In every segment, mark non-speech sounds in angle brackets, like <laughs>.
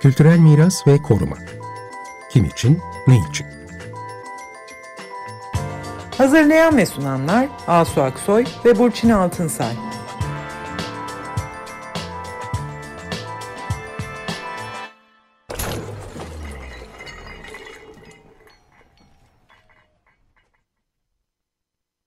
Kültürel miras ve koruma. Kim için, ne için? Hazırlayan ve sunanlar Asu Aksoy ve Burçin Altınsay.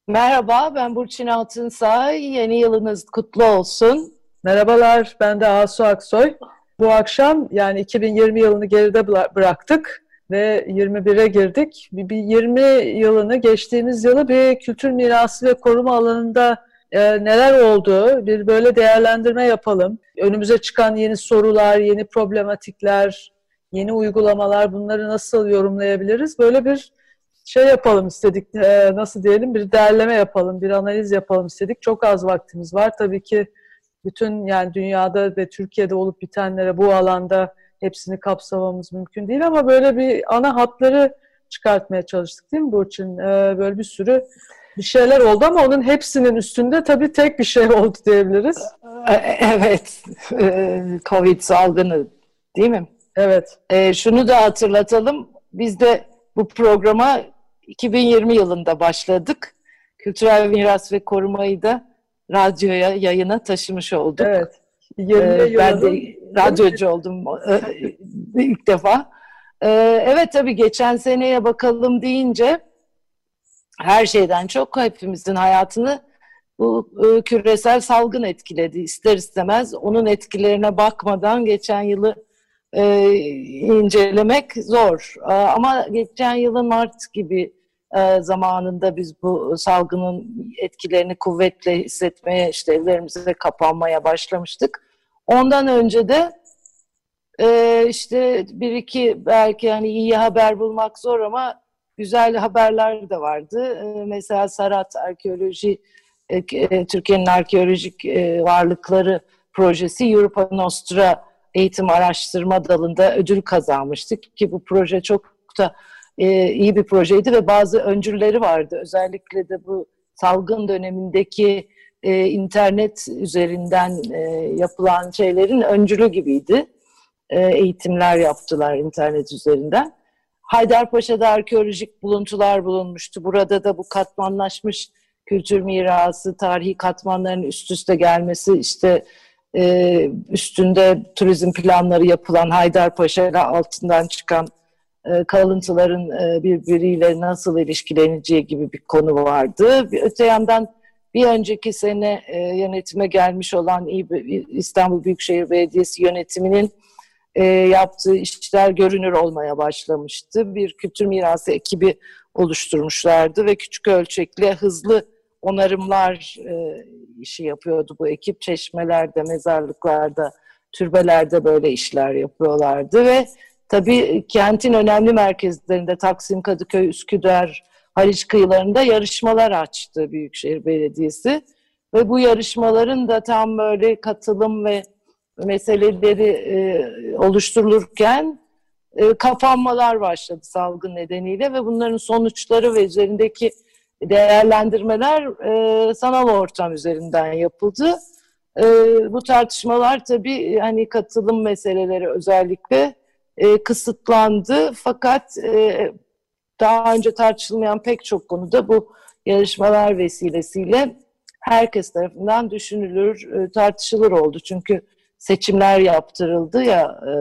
Merhaba, ben Burçin Altınsay. Yeni yılınız kutlu olsun. Merhabalar, ben de Asu Aksoy. Bu akşam yani 2020 yılını geride bıraktık ve 21'e girdik. Bir 20 yılını, geçtiğimiz yılı bir kültür mirası ve koruma alanında e, neler oldu bir böyle değerlendirme yapalım. Önümüze çıkan yeni sorular, yeni problematikler, yeni uygulamalar bunları nasıl yorumlayabiliriz? Böyle bir şey yapalım istedik, e, nasıl diyelim bir derleme yapalım, bir analiz yapalım istedik. Çok az vaktimiz var. Tabii ki bütün yani dünyada ve Türkiye'de olup bitenlere bu alanda hepsini kapsamamız mümkün değil ama böyle bir ana hatları çıkartmaya çalıştık değil mi Burçin? Ee, böyle bir sürü bir şeyler oldu ama onun hepsinin üstünde tabii tek bir şey <laughs> oldu diyebiliriz. Ee, evet, ee, Covid salgını değil mi? Evet. Ee, şunu da hatırlatalım, biz de bu programa 2020 yılında başladık. Kültürel miras ve korumayı da radyoya, yayına taşımış olduk. Evet. 20 ee, ben de radyocu oldum e, ilk defa. Ee, evet tabii geçen seneye bakalım deyince her şeyden çok hepimizin hayatını bu e, küresel salgın etkiledi. İster istemez onun etkilerine bakmadan geçen yılı e, incelemek zor. E, ama geçen yılın Mart gibi e, zamanında biz bu salgının etkilerini kuvvetle hissetmeye, işte evlerimize kapanmaya başlamıştık. Ondan önce de e, işte bir iki belki hani iyi haber bulmak zor ama güzel haberler de vardı. E, mesela Sarat Arkeoloji, Türkiye'nin arkeolojik varlıkları projesi Europa Nostra eğitim araştırma dalında ödül kazanmıştık ki bu proje çok da e, iyi bir projeydi ve bazı öncülleri vardı. Özellikle de bu salgın dönemindeki e, internet üzerinden e, yapılan şeylerin öncülü gibiydi. E, eğitimler yaptılar internet üzerinden. Haydarpaşa'da arkeolojik buluntular bulunmuştu. Burada da bu katmanlaşmış kültür mirası, tarihi katmanların üst üste gelmesi, işte e, üstünde turizm planları yapılan Haydarpaşa ile altından çıkan e, kalıntıların e, birbiriyle nasıl ilişkileneceği gibi bir konu vardı. Öte yandan bir önceki sene e, yönetime gelmiş olan İstanbul Büyükşehir Belediyesi yönetiminin yaptığı işler görünür olmaya başlamıştı. Bir kültür mirası ekibi oluşturmuşlardı ve küçük ölçekli hızlı onarımlar işi yapıyordu bu ekip. Çeşmelerde, mezarlıklarda, türbelerde böyle işler yapıyorlardı ve Tabii kentin önemli merkezlerinde Taksim, Kadıköy, Üsküdar, Haliç kıyılarında yarışmalar açtı Büyükşehir Belediyesi. Ve bu yarışmaların da tam böyle katılım ve meseleleri e, oluşturulurken e, kapanmalar başladı salgın nedeniyle ve bunların sonuçları ve üzerindeki değerlendirmeler e, sanal ortam üzerinden yapıldı. E, bu tartışmalar tabii hani katılım meseleleri özellikle e, kısıtlandı. Fakat e, daha önce tartışılmayan pek çok konuda bu yarışmalar vesilesiyle herkes tarafından düşünülür, e, tartışılır oldu. Çünkü seçimler yaptırıldı ya e,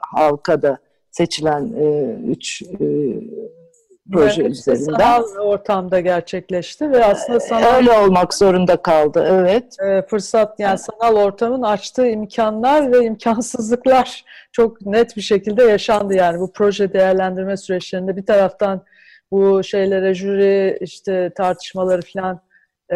halka da seçilen e, üç e, proje yani üzerinden. Sanal ortamda gerçekleşti ve aslında sanal... Öyle olmak zorunda kaldı, evet. E, fırsat, yani sanal ortamın açtığı imkanlar ve imkansızlıklar çok net bir şekilde yaşandı yani bu proje değerlendirme süreçlerinde. Bir taraftan bu şeylere, jüri işte tartışmaları falan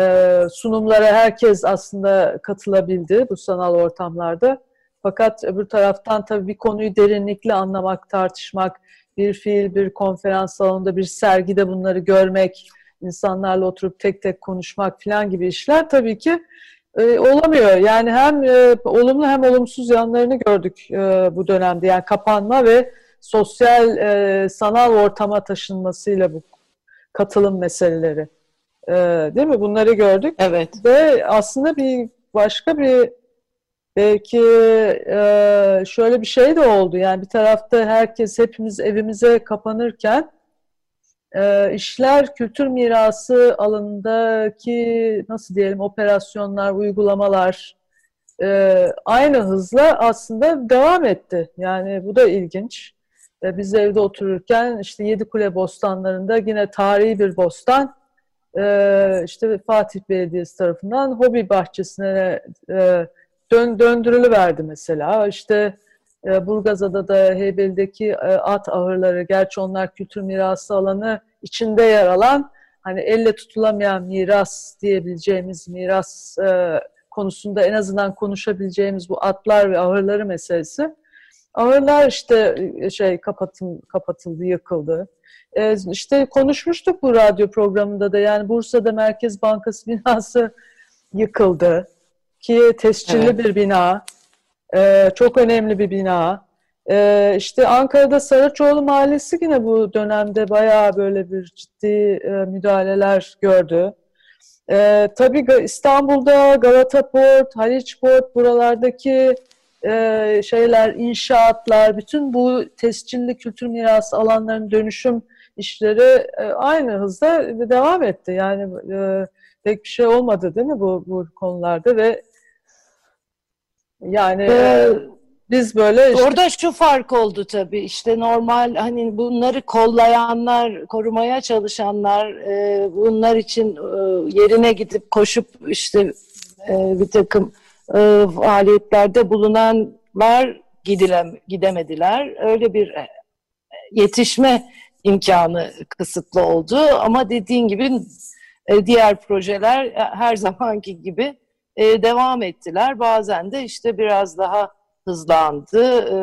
e, sunumlara herkes aslında katılabildi bu sanal ortamlarda. Fakat öbür taraftan tabii bir konuyu derinlikli anlamak, tartışmak, bir fiil, bir konferans salonunda, bir sergide bunları görmek, insanlarla oturup tek tek konuşmak falan gibi işler tabii ki e, olamıyor. Yani hem e, olumlu hem olumsuz yanlarını gördük e, bu dönemde. Yani kapanma ve sosyal e, sanal ortama taşınmasıyla bu katılım meseleleri. E, değil mi? Bunları gördük. Evet. Ve aslında bir başka bir belki e, şöyle bir şey de oldu. Yani bir tarafta herkes hepimiz evimize kapanırken e, işler kültür mirası alanındaki nasıl diyelim operasyonlar, uygulamalar e, aynı hızla aslında devam etti. Yani bu da ilginç. E, biz evde otururken işte Yedikule bostanlarında yine tarihi bir bostan e, işte Fatih Belediyesi tarafından hobi bahçesine e, dön, döndürülüverdi mesela. İşte e, Burgazada da Heybeli'deki e, at ahırları, gerçi onlar kültür mirası alanı içinde yer alan hani elle tutulamayan miras diyebileceğimiz miras e, konusunda en azından konuşabileceğimiz bu atlar ve ahırları meselesi. Ahırlar işte e, şey kapatın, kapatıldı, yıkıldı. E, işte konuşmuştuk bu radyo programında da yani Bursa'da Merkez Bankası <laughs> binası yıkıldı ki tescilli evet. bir bina, e, çok önemli bir bina. E, işte Ankara'da Saraçoğlu Mahallesi yine bu dönemde bayağı böyle bir ciddi e, müdahaleler gördü. E, tabii İstanbul'da Galata Port, Haliç Port buralardaki e, şeyler, inşaatlar, bütün bu tescilli kültür mirası alanlarının dönüşüm işleri e, aynı hızda devam etti. Yani e, pek bir şey olmadı değil mi bu, bu konularda ve yani ee, biz böyle işte... Orada şu fark oldu tabii işte normal hani bunları kollayanlar, korumaya çalışanlar e, bunlar için e, yerine gidip koşup işte e, bir takım e, faaliyetlerde bulunanlar gidilem, gidemediler. Öyle bir e, yetişme imkanı kısıtlı oldu ama dediğin gibi e, diğer projeler e, her zamanki gibi e, devam ettiler. Bazen de işte biraz daha hızlandı. E,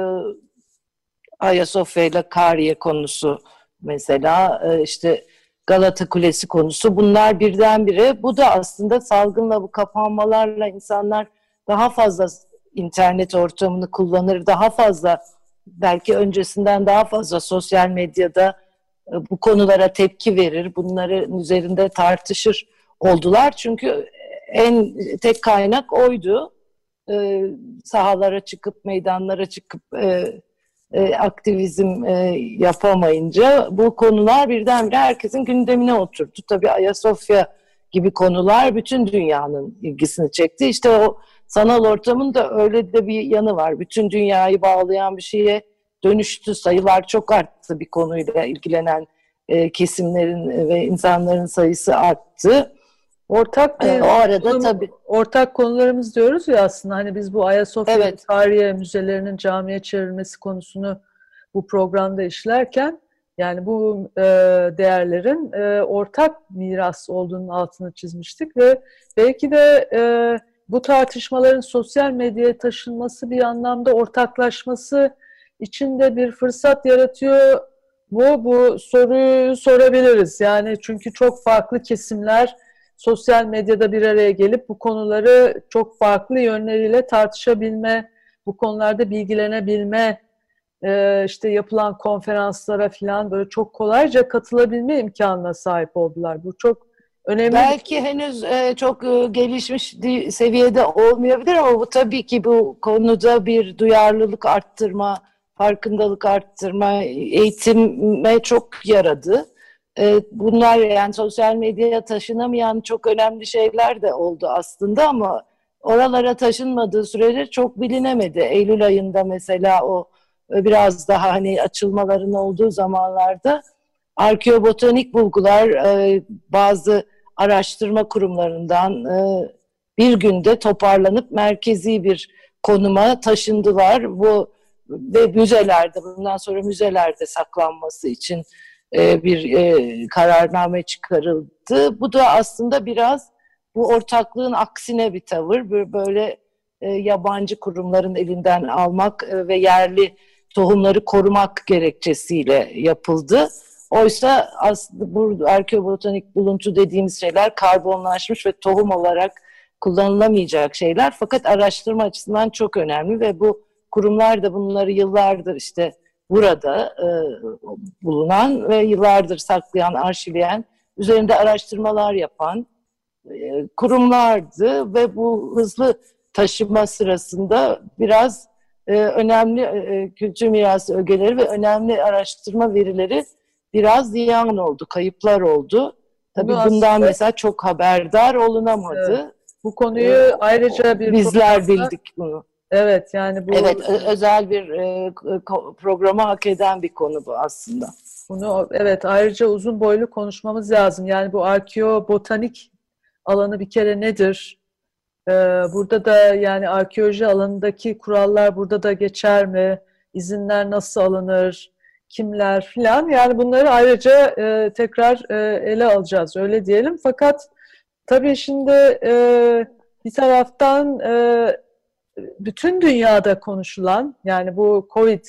Ayasofya ile Kariye konusu mesela e, işte Galata Kulesi konusu bunlar birdenbire bu da aslında salgınla bu kapanmalarla insanlar daha fazla internet ortamını kullanır, daha fazla belki öncesinden daha fazla sosyal medyada e, bu konulara tepki verir, bunların üzerinde tartışır oldular. Çünkü en tek kaynak oydu. E, sahalara çıkıp, meydanlara çıkıp e, e, aktivizm e, yapamayınca bu konular birdenbire herkesin gündemine oturdu. Tabii Ayasofya gibi konular bütün dünyanın ilgisini çekti. İşte o sanal ortamın da öyle de bir yanı var. Bütün dünyayı bağlayan bir şeye dönüştü. Sayılar çok arttı bir konuyla ilgilenen e, kesimlerin ve insanların sayısı arttı. Ortak bir, ee, o arada konu, tabii. Ortak konularımız diyoruz ya aslında hani biz bu Ayasofya evet. tarihi müzelerinin camiye çevrilmesi konusunu bu programda işlerken yani bu e, değerlerin e, ortak miras olduğunun altını çizmiştik ve belki de e, bu tartışmaların sosyal medyaya taşınması bir anlamda ortaklaşması içinde bir fırsat yaratıyor mu? Bu soruyu sorabiliriz. Yani çünkü çok farklı kesimler sosyal medyada bir araya gelip bu konuları çok farklı yönleriyle tartışabilme, bu konularda bilgilenebilme, e, işte yapılan konferanslara falan böyle çok kolayca katılabilme imkanına sahip oldular. Bu çok önemli. Belki henüz e, çok e, gelişmiş seviyede olmayabilir ama bu tabii ki bu konuda bir duyarlılık arttırma, farkındalık arttırma, eğitime çok yaradı. E, bunlar yani sosyal medyaya taşınamayan çok önemli şeyler de oldu aslında ama oralara taşınmadığı sürece çok bilinemedi. Eylül ayında mesela o e, biraz daha hani açılmaların olduğu zamanlarda arkeobotanik bulgular e, bazı araştırma kurumlarından bir günde toparlanıp merkezi bir konuma taşındılar. Bu ve müzelerde bundan sonra müzelerde saklanması için e, bir e, kararname çıkarıldı. Bu da aslında biraz bu ortaklığın aksine bir tavır. Böyle e, yabancı kurumların elinden almak ve yerli tohumları korumak gerekçesiyle yapıldı. Oysa aslında bu arkeobotanik buluntu dediğimiz şeyler karbonlaşmış ve tohum olarak kullanılamayacak şeyler. Fakat araştırma açısından çok önemli ve bu kurumlar da bunları yıllardır işte burada e, bulunan ve yıllardır saklayan, arşivleyen, üzerinde araştırmalar yapan e, kurumlardı ve bu hızlı taşıma sırasında biraz e, önemli e, kültür mirası ögeleri ve önemli araştırma verileri biraz ziyan oldu, kayıplar oldu. Tabii Bunu bundan aslında, mesela çok haberdar olunamadı. Evet. Bu konuyu ee, ayrıca bir bizler bildik bunu. Evet yani bu Evet özel bir e, programa hak eden bir konu bu aslında. Bunu evet ayrıca uzun boylu konuşmamız lazım. Yani bu arkeobotanik alanı bir kere nedir? Ee, burada da yani arkeoloji alanındaki kurallar burada da geçer mi? İzinler nasıl alınır? Kimler filan? Yani bunları ayrıca e, tekrar e, ele alacağız öyle diyelim. Fakat tabii şimdi e, bir taraftan e, bütün dünyada konuşulan yani bu Covid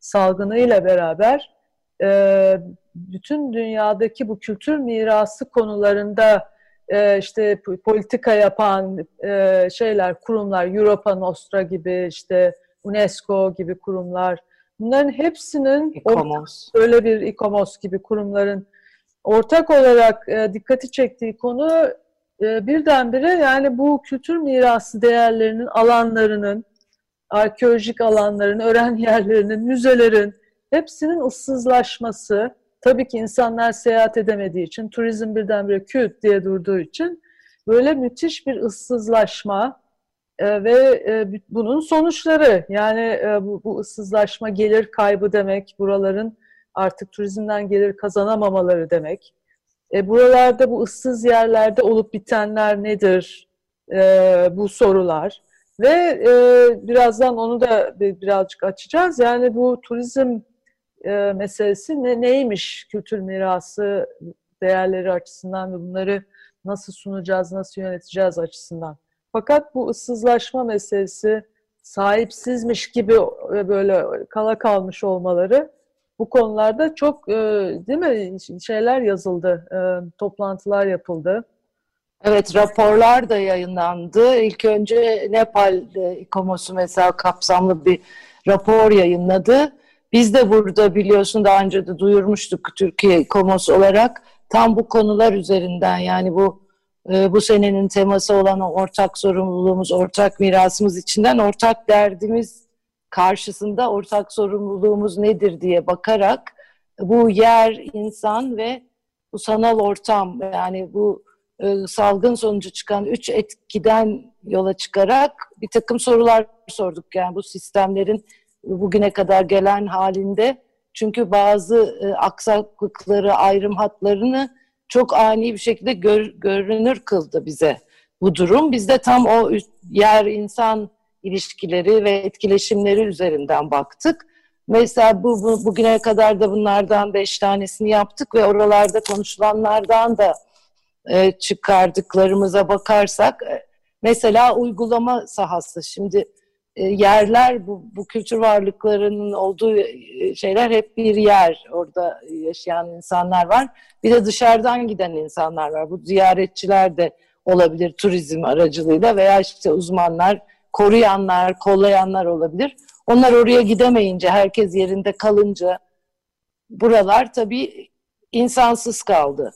salgınıyla beraber e, bütün dünyadaki bu kültür mirası konularında e, işte politika yapan e, şeyler, kurumlar, Europa Nostra gibi işte UNESCO gibi kurumlar bunların hepsinin İKOMOS. öyle bir İKOMOS gibi kurumların ortak olarak e, dikkati çektiği konu e, birdenbire yani bu kültür mirası değerlerinin alanlarının, arkeolojik alanların, öğren <laughs> yerlerinin, müzelerin hepsinin ıssızlaşması, tabii ki insanlar seyahat edemediği için, turizm birdenbire küt diye durduğu için böyle müthiş bir ıssızlaşma e, ve e, bunun sonuçları yani e, bu, bu ıssızlaşma gelir kaybı demek, buraların artık turizmden gelir kazanamamaları demek. E, buralarda bu ıssız yerlerde olup bitenler nedir? E, bu sorular. Ve e, birazdan onu da birazcık açacağız. Yani bu turizm e, meselesi ne, neymiş kültür mirası değerleri açısından ve bunları nasıl sunacağız, nasıl yöneteceğiz açısından. Fakat bu ıssızlaşma meselesi sahipsizmiş gibi e, böyle kala kalmış olmaları bu konularda çok e, değil mi şeyler yazıldı, e, toplantılar yapıldı. Evet raporlar da yayınlandı. İlk önce Nepal'de İKOMOS'u mesela kapsamlı bir rapor yayınladı. Biz de burada biliyorsun daha önce de duyurmuştuk Türkiye İKOMOS olarak tam bu konular üzerinden yani bu e, bu senenin teması olan ortak sorumluluğumuz, ortak mirasımız içinden ortak derdimiz karşısında ortak sorumluluğumuz nedir diye bakarak bu yer, insan ve bu sanal ortam yani bu e, salgın sonucu çıkan üç etkiden yola çıkarak bir takım sorular sorduk. Yani bu sistemlerin bugüne kadar gelen halinde çünkü bazı e, aksaklıkları, ayrım hatlarını çok ani bir şekilde gör, görünür kıldı bize bu durum. Biz de tam o yer, insan ilişkileri ve etkileşimleri üzerinden baktık. Mesela bu, bu bugüne kadar da bunlardan beş tanesini yaptık ve oralarda konuşulanlardan da e, çıkardıklarımıza bakarsak e, mesela uygulama sahası. Şimdi e, yerler bu, bu kültür varlıklarının olduğu e, şeyler hep bir yer. Orada yaşayan insanlar var. Bir de dışarıdan giden insanlar var. Bu ziyaretçiler de olabilir turizm aracılığıyla veya işte uzmanlar koruyanlar, kollayanlar olabilir. Onlar oraya gidemeyince, herkes yerinde kalınca buralar tabii insansız kaldı.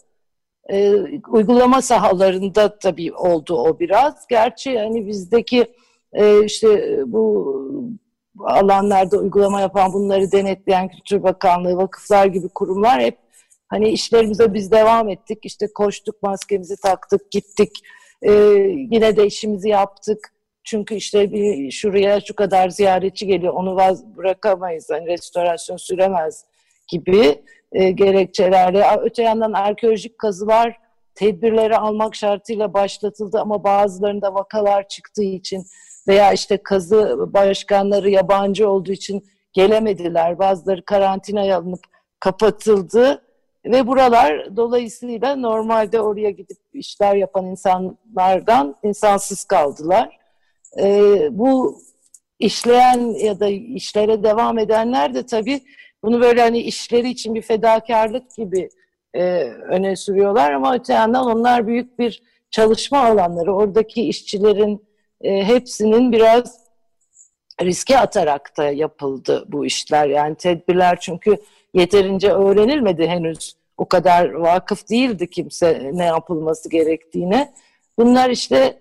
Ee, uygulama sahalarında tabii oldu o biraz. Gerçi hani bizdeki e, işte bu alanlarda uygulama yapan, bunları denetleyen Kültür Bakanlığı, vakıflar gibi kurumlar hep hani işlerimize biz devam ettik. İşte koştuk, maskemizi taktık, gittik. Ee, yine de işimizi yaptık çünkü işte bir şuraya şu kadar ziyaretçi geliyor onu vaz bırakamayız. Yani restorasyon süremez gibi e, gerekçelerle. Öte yandan arkeolojik kazılar tedbirleri almak şartıyla başlatıldı ama bazılarında vakalar çıktığı için veya işte kazı başkanları yabancı olduğu için gelemediler. Bazıları karantinaya alınıp kapatıldı ve buralar dolayısıyla normalde oraya gidip işler yapan insanlardan insansız kaldılar e, bu işleyen ya da işlere devam edenler de tabii bunu böyle hani işleri için bir fedakarlık gibi e, öne sürüyorlar ama öte yandan onlar büyük bir çalışma alanları. Oradaki işçilerin e, hepsinin biraz riske atarak da yapıldı bu işler. Yani tedbirler çünkü yeterince öğrenilmedi henüz. O kadar vakıf değildi kimse ne yapılması gerektiğine. Bunlar işte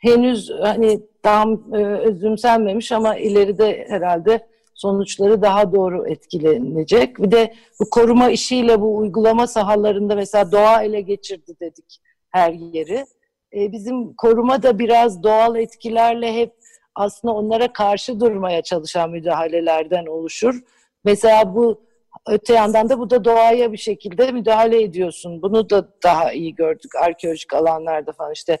henüz hani tam e, özümsenmemiş ama ileride herhalde sonuçları daha doğru etkilenecek. Bir de bu koruma işiyle bu uygulama sahalarında mesela doğa ele geçirdi dedik her yeri. E, bizim koruma da biraz doğal etkilerle hep aslında onlara karşı durmaya çalışan müdahalelerden oluşur. Mesela bu öte yandan da bu da doğaya bir şekilde müdahale ediyorsun. Bunu da daha iyi gördük arkeolojik alanlarda falan işte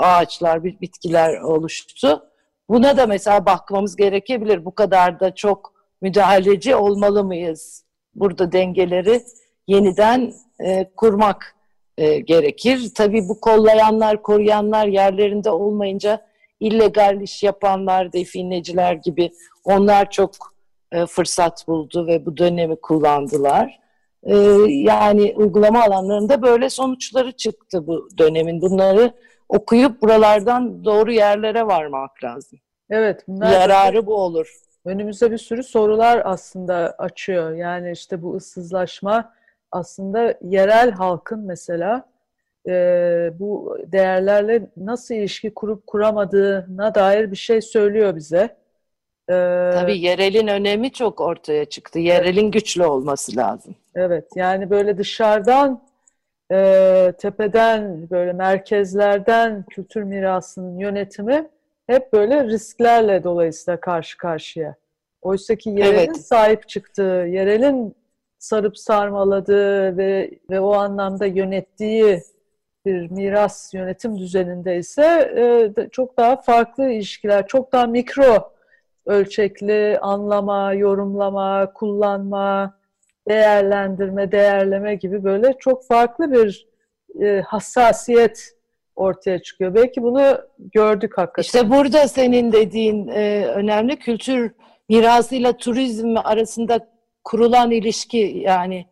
ağaçlar, bitkiler oluştu. Buna da mesela bakmamız gerekebilir. Bu kadar da çok müdahaleci olmalı mıyız? Burada dengeleri yeniden e, kurmak e, gerekir. Tabii bu kollayanlar, koruyanlar yerlerinde olmayınca illegal iş yapanlar, defineciler gibi onlar çok e, fırsat buldu ve bu dönemi kullandılar. E, yani uygulama alanlarında böyle sonuçları çıktı bu dönemin. Bunları okuyup buralardan doğru yerlere varmak lazım. Evet. Bunlar Yararı bu olur. Önümüzde bir sürü sorular aslında açıyor. Yani işte bu ıssızlaşma aslında yerel halkın mesela e, bu değerlerle nasıl ilişki kurup kuramadığına dair bir şey söylüyor bize. Ee, Tabii yerelin önemi çok ortaya çıktı. Yerelin evet. güçlü olması lazım. Evet yani böyle dışarıdan e, tepeden böyle merkezlerden kültür mirasının yönetimi hep böyle risklerle dolayısıyla karşı karşıya. Oysa ki yerelin evet. sahip çıktığı, yerelin sarıp sarmaladığı ve, ve o anlamda yönettiği bir miras yönetim düzeninde ise e, çok daha farklı ilişkiler, çok daha mikro ölçekli anlama, yorumlama, kullanma, değerlendirme, değerleme gibi böyle çok farklı bir e, hassasiyet ortaya çıkıyor. Belki bunu gördük hakikaten. İşte burada senin dediğin e, önemli kültür mirasıyla turizm arasında kurulan ilişki yani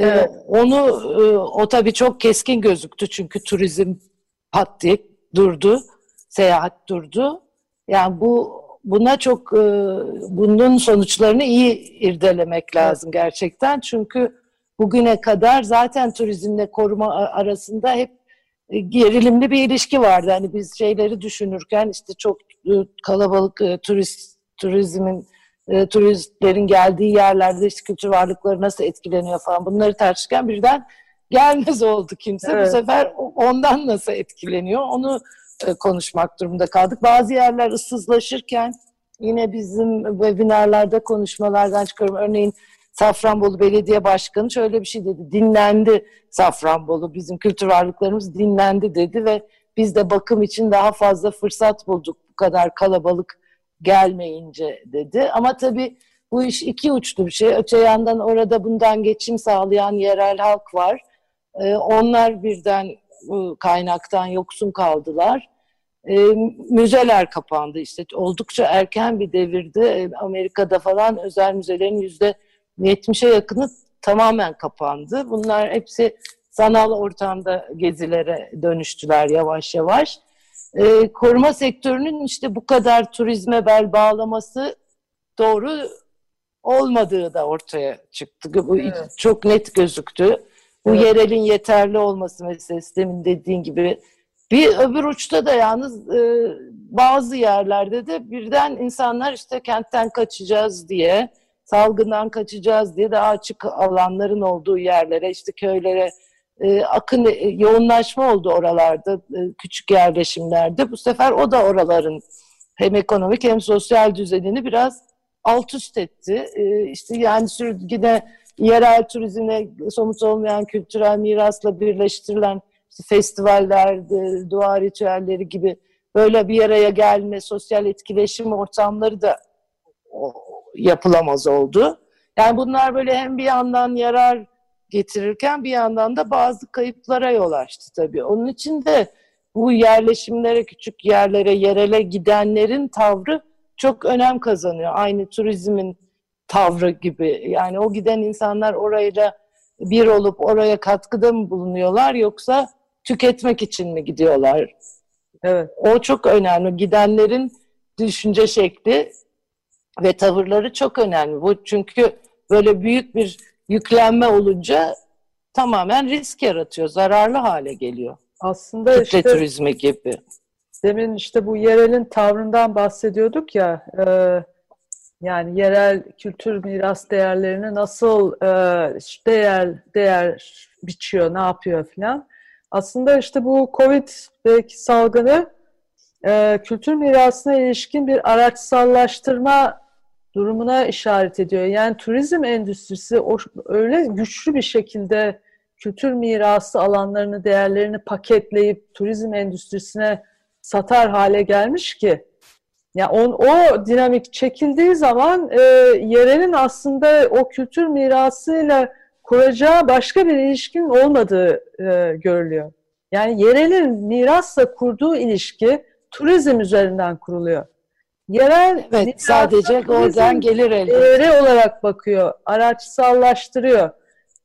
e, evet. onu e, o tabii çok keskin gözüktü çünkü turizm pat diye durdu, seyahat durdu. Yani bu buna çok e, bunun sonuçlarını iyi irdelemek lazım gerçekten. Çünkü bugüne kadar zaten turizmle koruma arasında hep e, gerilimli bir ilişki vardı. Hani biz şeyleri düşünürken işte çok e, kalabalık turist turizmin turistlerin geldiği yerlerde işte kültür varlıkları nasıl etkileniyor falan bunları tartışırken birden <laughs> gelmez oldu kimse. Evet. Bu sefer ondan nasıl etkileniyor onu konuşmak durumunda kaldık. Bazı yerler ıssızlaşırken yine bizim webinarlarda konuşmalardan çıkıyorum. Örneğin Safranbolu Belediye Başkanı şöyle bir şey dedi. Dinlendi Safranbolu. Bizim kültür varlıklarımız dinlendi dedi ve biz de bakım için daha fazla fırsat bulduk bu kadar kalabalık gelmeyince dedi. Ama tabii bu iş iki uçlu bir şey. Öte yandan orada bundan geçim sağlayan yerel halk var. Ee, onlar birden kaynaktan yoksun kaldılar. E, müzeler kapandı işte oldukça erken bir devirde e, Amerika'da falan özel müzelerin yüzde 70'e yakını tamamen kapandı. Bunlar hepsi sanal ortamda gezilere dönüştüler yavaş yavaş. E, koruma sektörünün işte bu kadar turizme bel bağlaması doğru olmadığı da ortaya çıktı. Bu evet. çok net gözüktü. Bu evet. yerelin yeterli olması meselesi demin dediğin gibi. Bir öbür uçta da yalnız e, bazı yerlerde de birden insanlar işte kentten kaçacağız diye, salgından kaçacağız diye daha açık alanların olduğu yerlere, işte köylere e, akın e, yoğunlaşma oldu oralarda, e, küçük yerleşimlerde. Bu sefer o da oraların hem ekonomik hem sosyal düzenini biraz alt üst etti. E, işte yani yine yerel turizmle somut olmayan kültürel mirasla birleştirilen festivaller, dua ritüelleri gibi böyle bir araya gelme, sosyal etkileşim ortamları da yapılamaz oldu. Yani bunlar böyle hem bir yandan yarar getirirken bir yandan da bazı kayıplara yol açtı tabii. Onun için de bu yerleşimlere, küçük yerlere, yerele gidenlerin tavrı çok önem kazanıyor. Aynı turizmin tavrı gibi. Yani o giden insanlar orayla bir olup oraya katkıda mı bulunuyorlar yoksa tüketmek için mi gidiyorlar? Evet. O çok önemli. Gidenlerin düşünce şekli ve tavırları çok önemli. Bu çünkü böyle büyük bir yüklenme olunca tamamen risk yaratıyor, zararlı hale geliyor. Aslında Kitle işte, turizmi gibi. demin işte bu yerelin tavrından bahsediyorduk ya, e, yani yerel kültür miras değerlerini nasıl e, değer değer biçiyor, ne yapıyor filan. Aslında işte bu Covid belki salgını e, kültür mirasına ilişkin bir araçsallaştırma durumuna işaret ediyor. Yani turizm endüstrisi o, öyle güçlü bir şekilde kültür mirası alanlarını, değerlerini paketleyip turizm endüstrisine satar hale gelmiş ki ya on, o dinamik çekildiği zaman e, yerelin aslında o kültür mirasıyla kuracağı başka bir ilişkin olmadığı e, görülüyor. Yani yerelin mirasla kurduğu ilişki turizm üzerinden kuruluyor. Yerel evet, sadece oradan gelir elde. Değeri olarak bakıyor, araçsallaştırıyor.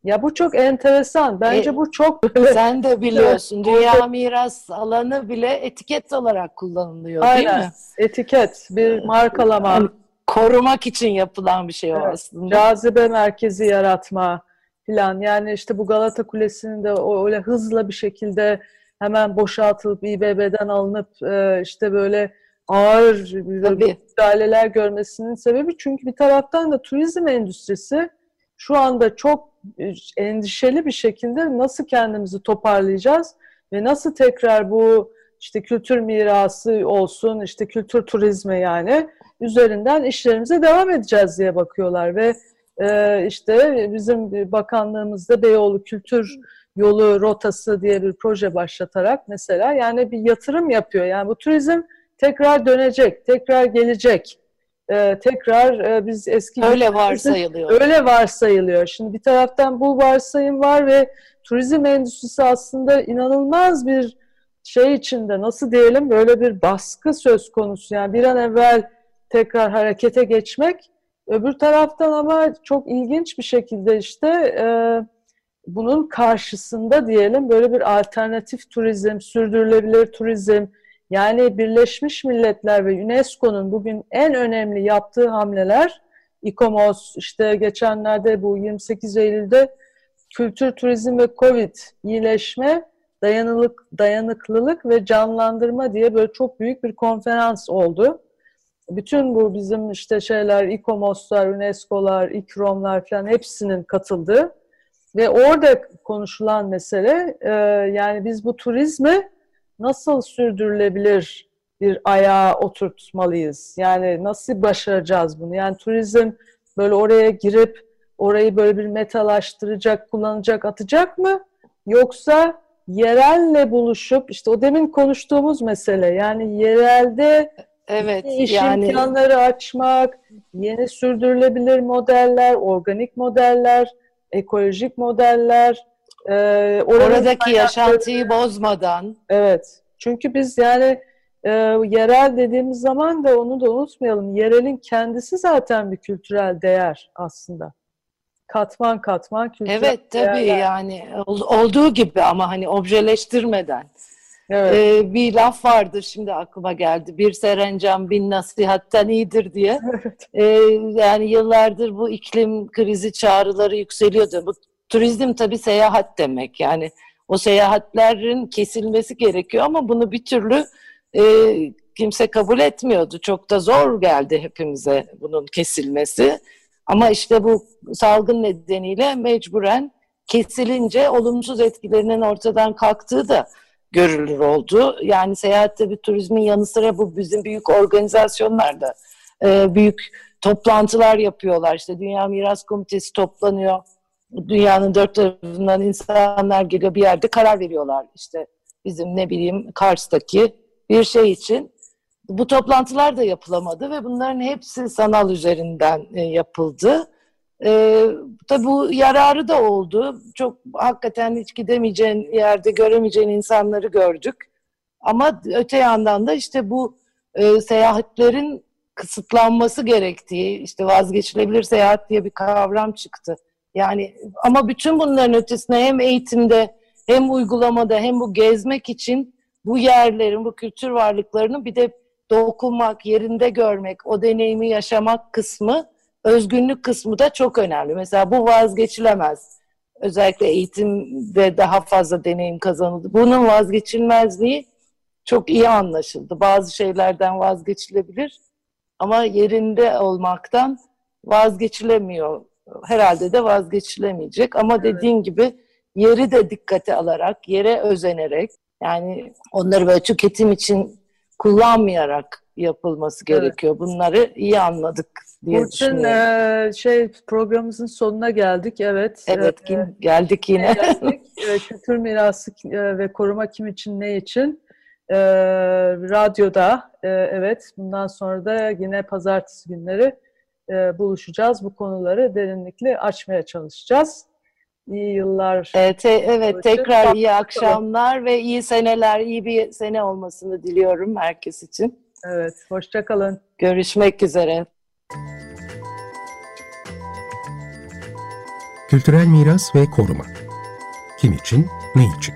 Ya bu çok enteresan. Bence e, bu çok <laughs> böyle... Sen de biliyorsun. Dünya miras alanı bile etiket olarak kullanılıyor Aynen. değil mi? Etiket, bir markalama. Yani korumak için yapılan bir şey o evet. aslında. Cazibe merkezi yaratma filan. Yani işte bu Galata Kulesi'nin de öyle hızla bir şekilde hemen boşaltılıp İBB'den alınıp e, işte böyle ağır müdahaleler görmesinin sebebi çünkü bir taraftan da turizm endüstrisi şu anda çok endişeli bir şekilde nasıl kendimizi toparlayacağız ve nasıl tekrar bu işte kültür mirası olsun, işte kültür turizmi yani üzerinden işlerimize devam edeceğiz diye bakıyorlar ve e, işte bizim bakanlığımızda Beyoğlu Kültür Yolu Rotası diye bir proje başlatarak mesela yani bir yatırım yapıyor. Yani bu turizm tekrar dönecek, tekrar gelecek e, tekrar e, biz eski öyle varsayılıyor. <laughs> Öyle varsayılıyor. Şimdi bir taraftan bu varsayım var ve turizm endüstrisi aslında inanılmaz bir şey içinde nasıl diyelim böyle bir baskı söz konusu. Yani bir an evvel tekrar harekete geçmek. Öbür taraftan ama çok ilginç bir şekilde işte e, bunun karşısında diyelim böyle bir alternatif turizm, sürdürülebilir turizm, yani Birleşmiş Milletler ve UNESCO'nun bugün en önemli yaptığı hamleler İKOMOS işte geçenlerde bu 28 Eylül'de kültür, turizm ve Covid iyileşme, dayanıklık, dayanıklılık ve canlandırma diye böyle çok büyük bir konferans oldu. Bütün bu bizim işte şeyler, İKOMOS'lar, UNESCO'lar, İKROM'lar falan hepsinin katıldığı ve orada konuşulan mesele e, yani biz bu turizmi nasıl sürdürülebilir bir ayağa oturtmalıyız? Yani nasıl başaracağız bunu? Yani turizm böyle oraya girip orayı böyle bir metalaştıracak, kullanacak, atacak mı? Yoksa yerelle buluşup işte o demin konuştuğumuz mesele yani yerelde evet, iş yani... imkanları açmak, yeni sürdürülebilir modeller, organik modeller, ekolojik modeller, ee, Oradaki yaşantıyı bozmadan. Evet. Çünkü biz yani e, yerel dediğimiz zaman da onu da unutmayalım. Yerelin kendisi zaten bir kültürel değer aslında. Katman katman kültürel Evet tabii değerler. yani olduğu gibi ama hani objeleştirmeden. Evet. Ee, bir laf vardır şimdi aklıma geldi. Bir serencam bin nasihatten iyidir diye. <laughs> Evet. Ee, yani yıllardır bu iklim krizi çağrıları yükseliyordu. Bu turizm tabii seyahat demek. Yani o seyahatlerin kesilmesi gerekiyor ama bunu bir türlü e, kimse kabul etmiyordu. Çok da zor geldi hepimize bunun kesilmesi. Ama işte bu salgın nedeniyle mecburen kesilince olumsuz etkilerinin ortadan kalktığı da görülür oldu. Yani seyahatte bir turizmin yanı sıra bu bizim büyük organizasyonlarda e, büyük toplantılar yapıyorlar. İşte Dünya Miras Komitesi toplanıyor dünyanın dört tarafından insanlar geliyor bir yerde karar veriyorlar işte bizim ne bileyim Kars'taki bir şey için. Bu toplantılar da yapılamadı ve bunların hepsi sanal üzerinden e, yapıldı. E, tabi bu yararı da oldu. Çok hakikaten hiç gidemeyeceğin yerde göremeyeceğin insanları gördük. Ama öte yandan da işte bu e, seyahatlerin kısıtlanması gerektiği, işte vazgeçilebilir seyahat diye bir kavram çıktı. Yani ama bütün bunların ötesinde hem eğitimde hem uygulamada hem bu gezmek için bu yerlerin, bu kültür varlıklarının bir de dokunmak, yerinde görmek, o deneyimi yaşamak kısmı, özgünlük kısmı da çok önemli. Mesela bu vazgeçilemez. Özellikle eğitimde daha fazla deneyim kazanıldı. Bunun vazgeçilmezliği çok iyi anlaşıldı. Bazı şeylerden vazgeçilebilir ama yerinde olmaktan vazgeçilemiyor. Herhalde de vazgeçilemeyecek ama dediğin gibi yeri de dikkate alarak, yere özenerek yani onları böyle tüketim için kullanmayarak yapılması gerekiyor. Bunları iyi anladık diye Burçin düşünüyorum. e, şey programımızın sonuna geldik. Evet. Evet E, geldik yine. geldik. <laughs> E, Kültür mirası e, ve koruma kim için ne için? E, radyoda e, evet bundan sonra da yine pazartesi günleri e, buluşacağız. Bu konuları derinlikli açmaya çalışacağız. İyi yıllar. E, te- evet tekrar iyi akşamlar ve iyi seneler, iyi bir sene olmasını diliyorum herkes için. Evet. Hoşça kalın. Görüşmek üzere. Kültürel miras ve koruma. Kim için, ne için?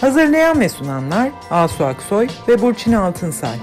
Hazırlayan ve sunanlar Asu Aksoy ve Burçin Altınsay.